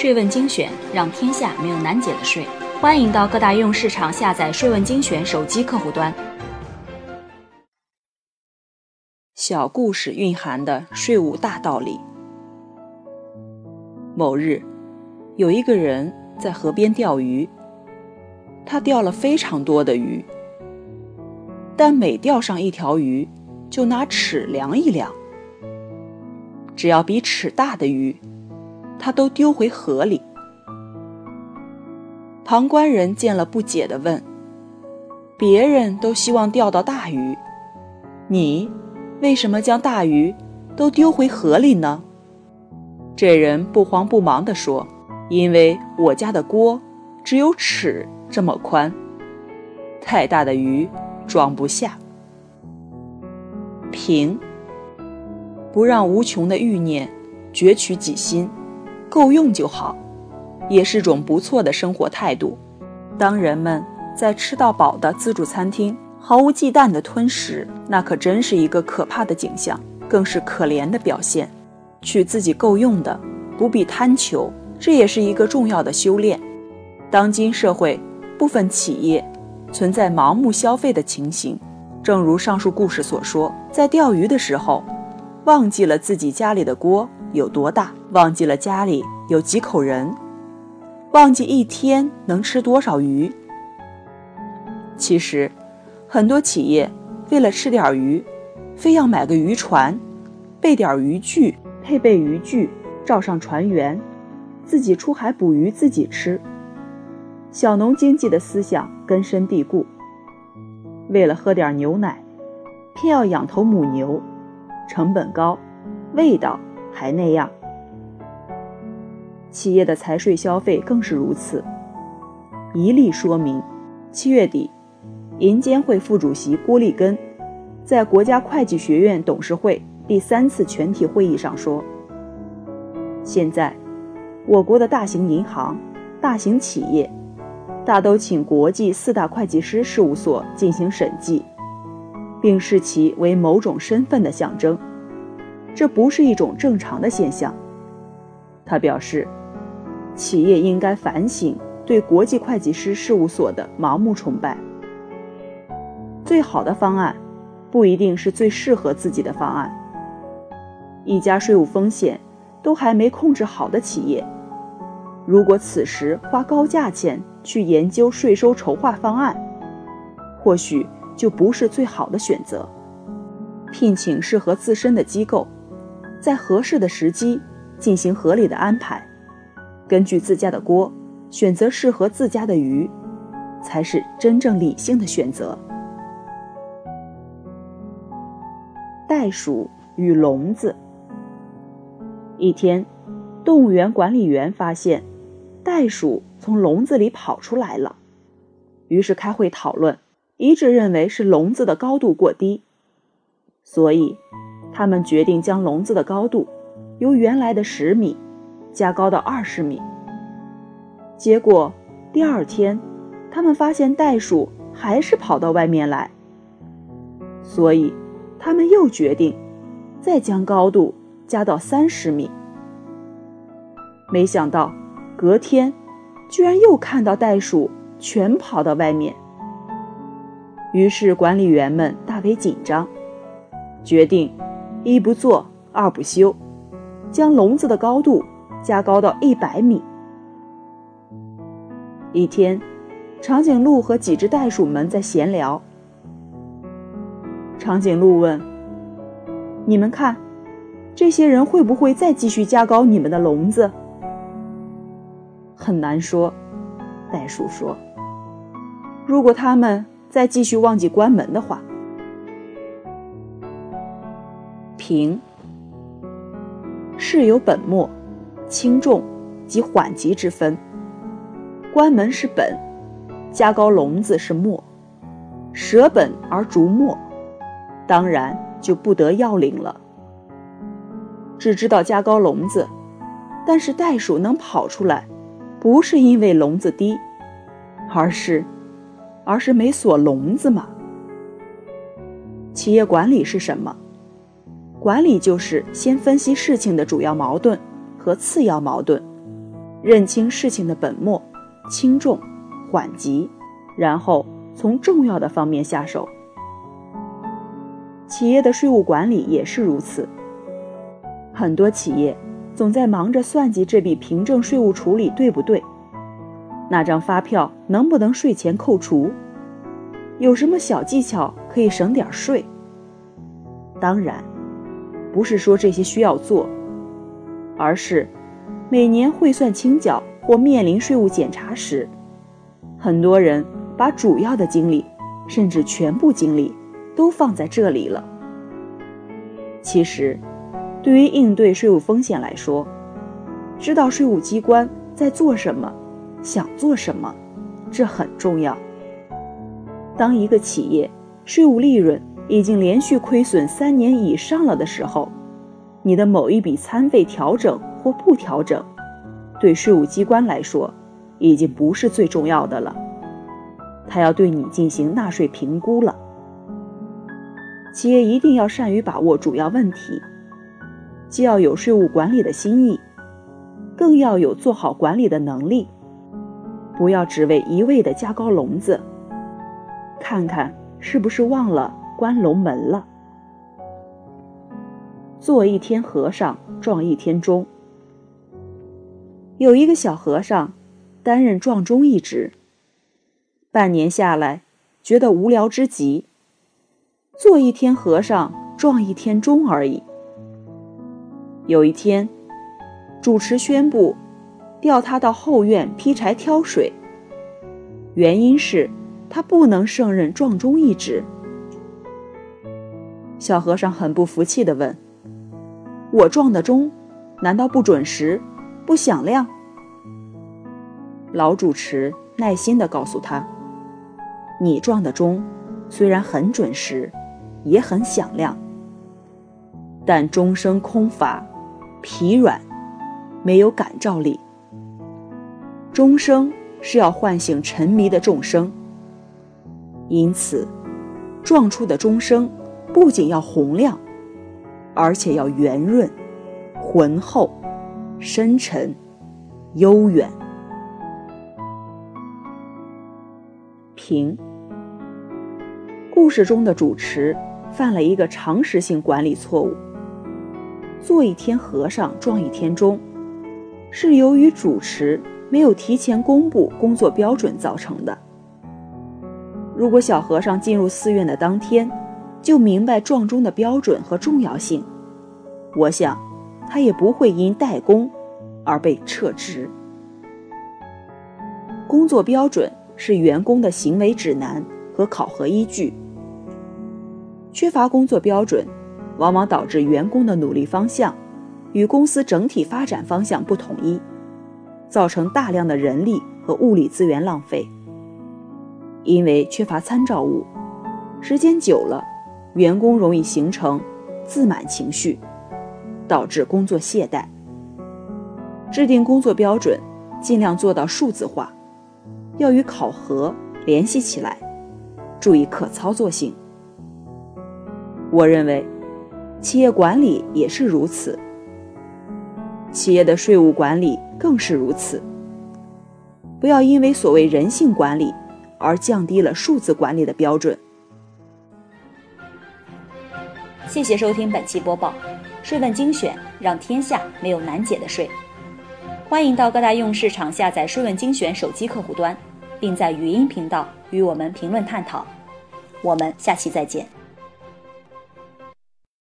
税问精选，让天下没有难解的税。欢迎到各大应用市场下载“税问精选”手机客户端。小故事蕴含的税务大道理。某日，有一个人在河边钓鱼，他钓了非常多的鱼，但每钓上一条鱼，就拿尺量一量，只要比尺大的鱼，他都丢回河里。旁观人见了，不解地问：“别人都希望钓到大鱼，你为什么将大鱼都丢回河里呢？”这人不慌不忙地说：“因为我家的锅只有尺这么宽，太大的鱼装不下。”平，不让无穷的欲念攫取己心，够用就好。也是种不错的生活态度。当人们在吃到饱的自助餐厅毫无忌惮地吞食，那可真是一个可怕的景象，更是可怜的表现。取自己够用的，不必贪求，这也是一个重要的修炼。当今社会，部分企业存在盲目消费的情形，正如上述故事所说，在钓鱼的时候，忘记了自己家里的锅有多大，忘记了家里有几口人。忘记一天能吃多少鱼。其实，很多企业为了吃点鱼，非要买个渔船，备点渔具，配备渔具，罩上船员，自己出海捕鱼自己吃。小农经济的思想根深蒂固。为了喝点牛奶，偏要养头母牛，成本高，味道还那样。企业的财税消费更是如此。一例说明：七月底，银监会副主席郭立根在国家会计学院董事会第三次全体会议上说：“现在，我国的大型银行、大型企业，大都请国际四大会计师事务所进行审计，并视其为某种身份的象征，这不是一种正常的现象。”他表示。企业应该反省对国际会计师事务所的盲目崇拜。最好的方案，不一定是最适合自己的方案。一家税务风险都还没控制好的企业，如果此时花高价钱去研究税收筹划方案，或许就不是最好的选择。聘请适合自身的机构，在合适的时机进行合理的安排。根据自家的锅，选择适合自家的鱼，才是真正理性的选择。袋鼠与笼子。一天，动物园管理员发现袋鼠从笼子里跑出来了，于是开会讨论，一致认为是笼子的高度过低，所以他们决定将笼子的高度由原来的十米。加高到二十米。结果第二天，他们发现袋鼠还是跑到外面来，所以他们又决定再将高度加到三十米。没想到隔天，居然又看到袋鼠全跑到外面。于是管理员们大为紧张，决定一不做二不休，将笼子的高度。加高到一百米。一天，长颈鹿和几只袋鼠们在闲聊。长颈鹿问：“你们看，这些人会不会再继续加高你们的笼子？”很难说，袋鼠说：“如果他们再继续忘记关门的话。”平，事有本末。轻重及缓急之分，关门是本，加高笼子是末，舍本而逐末，当然就不得要领了。只知道加高笼子，但是袋鼠能跑出来，不是因为笼子低，而是，而是没锁笼子嘛。企业管理是什么？管理就是先分析事情的主要矛盾。和次要矛盾，认清事情的本末、轻重、缓急，然后从重要的方面下手。企业的税务管理也是如此。很多企业总在忙着算计这笔凭证税务处理对不对，那张发票能不能税前扣除，有什么小技巧可以省点税。当然，不是说这些需要做，而是每年汇算清缴或面临税务检查时，很多人把主要的精力，甚至全部精力。都放在这里了。其实，对于应对税务风险来说，知道税务机关在做什么，想做什么，这很重要。当一个企业税务利润已经连续亏损三年以上了的时候，你的某一笔餐费调整或不调整，对税务机关来说，已经不是最重要的了。他要对你进行纳税评估了。企业一定要善于把握主要问题，既要有税务管理的心意，更要有做好管理的能力。不要只为一味的加高笼子，看看是不是忘了关龙门了。做一天和尚撞一天钟。有一个小和尚担任撞钟一职，半年下来，觉得无聊之极。做一天和尚撞一天钟而已。有一天，主持宣布调他到后院劈柴挑水，原因是他不能胜任撞钟一职。小和尚很不服气地问：“我撞的钟，难道不准时、不响亮？”老主持耐心地告诉他：“你撞的钟，虽然很准时。”也很响亮，但钟声空乏、疲软，没有感召力。钟声是要唤醒沉迷的众生，因此，撞出的钟声不仅要洪亮，而且要圆润、浑厚、深沉、悠远。平。故事中的主持。犯了一个常识性管理错误。做一天和尚撞一天钟，是由于主持没有提前公布工作标准造成的。如果小和尚进入寺院的当天就明白撞钟的标准和重要性，我想他也不会因怠工而被撤职。工作标准是员工的行为指南和考核依据。缺乏工作标准，往往导致员工的努力方向与公司整体发展方向不统一，造成大量的人力和物力资源浪费。因为缺乏参照物，时间久了，员工容易形成自满情绪，导致工作懈怠。制定工作标准，尽量做到数字化，要与考核联系起来，注意可操作性。我认为，企业管理也是如此，企业的税务管理更是如此。不要因为所谓人性管理而降低了数字管理的标准。谢谢收听本期播报，税问精选，让天下没有难解的税。欢迎到各大应用市场下载税问精选手机客户端，并在语音频道与我们评论探讨。我们下期再见。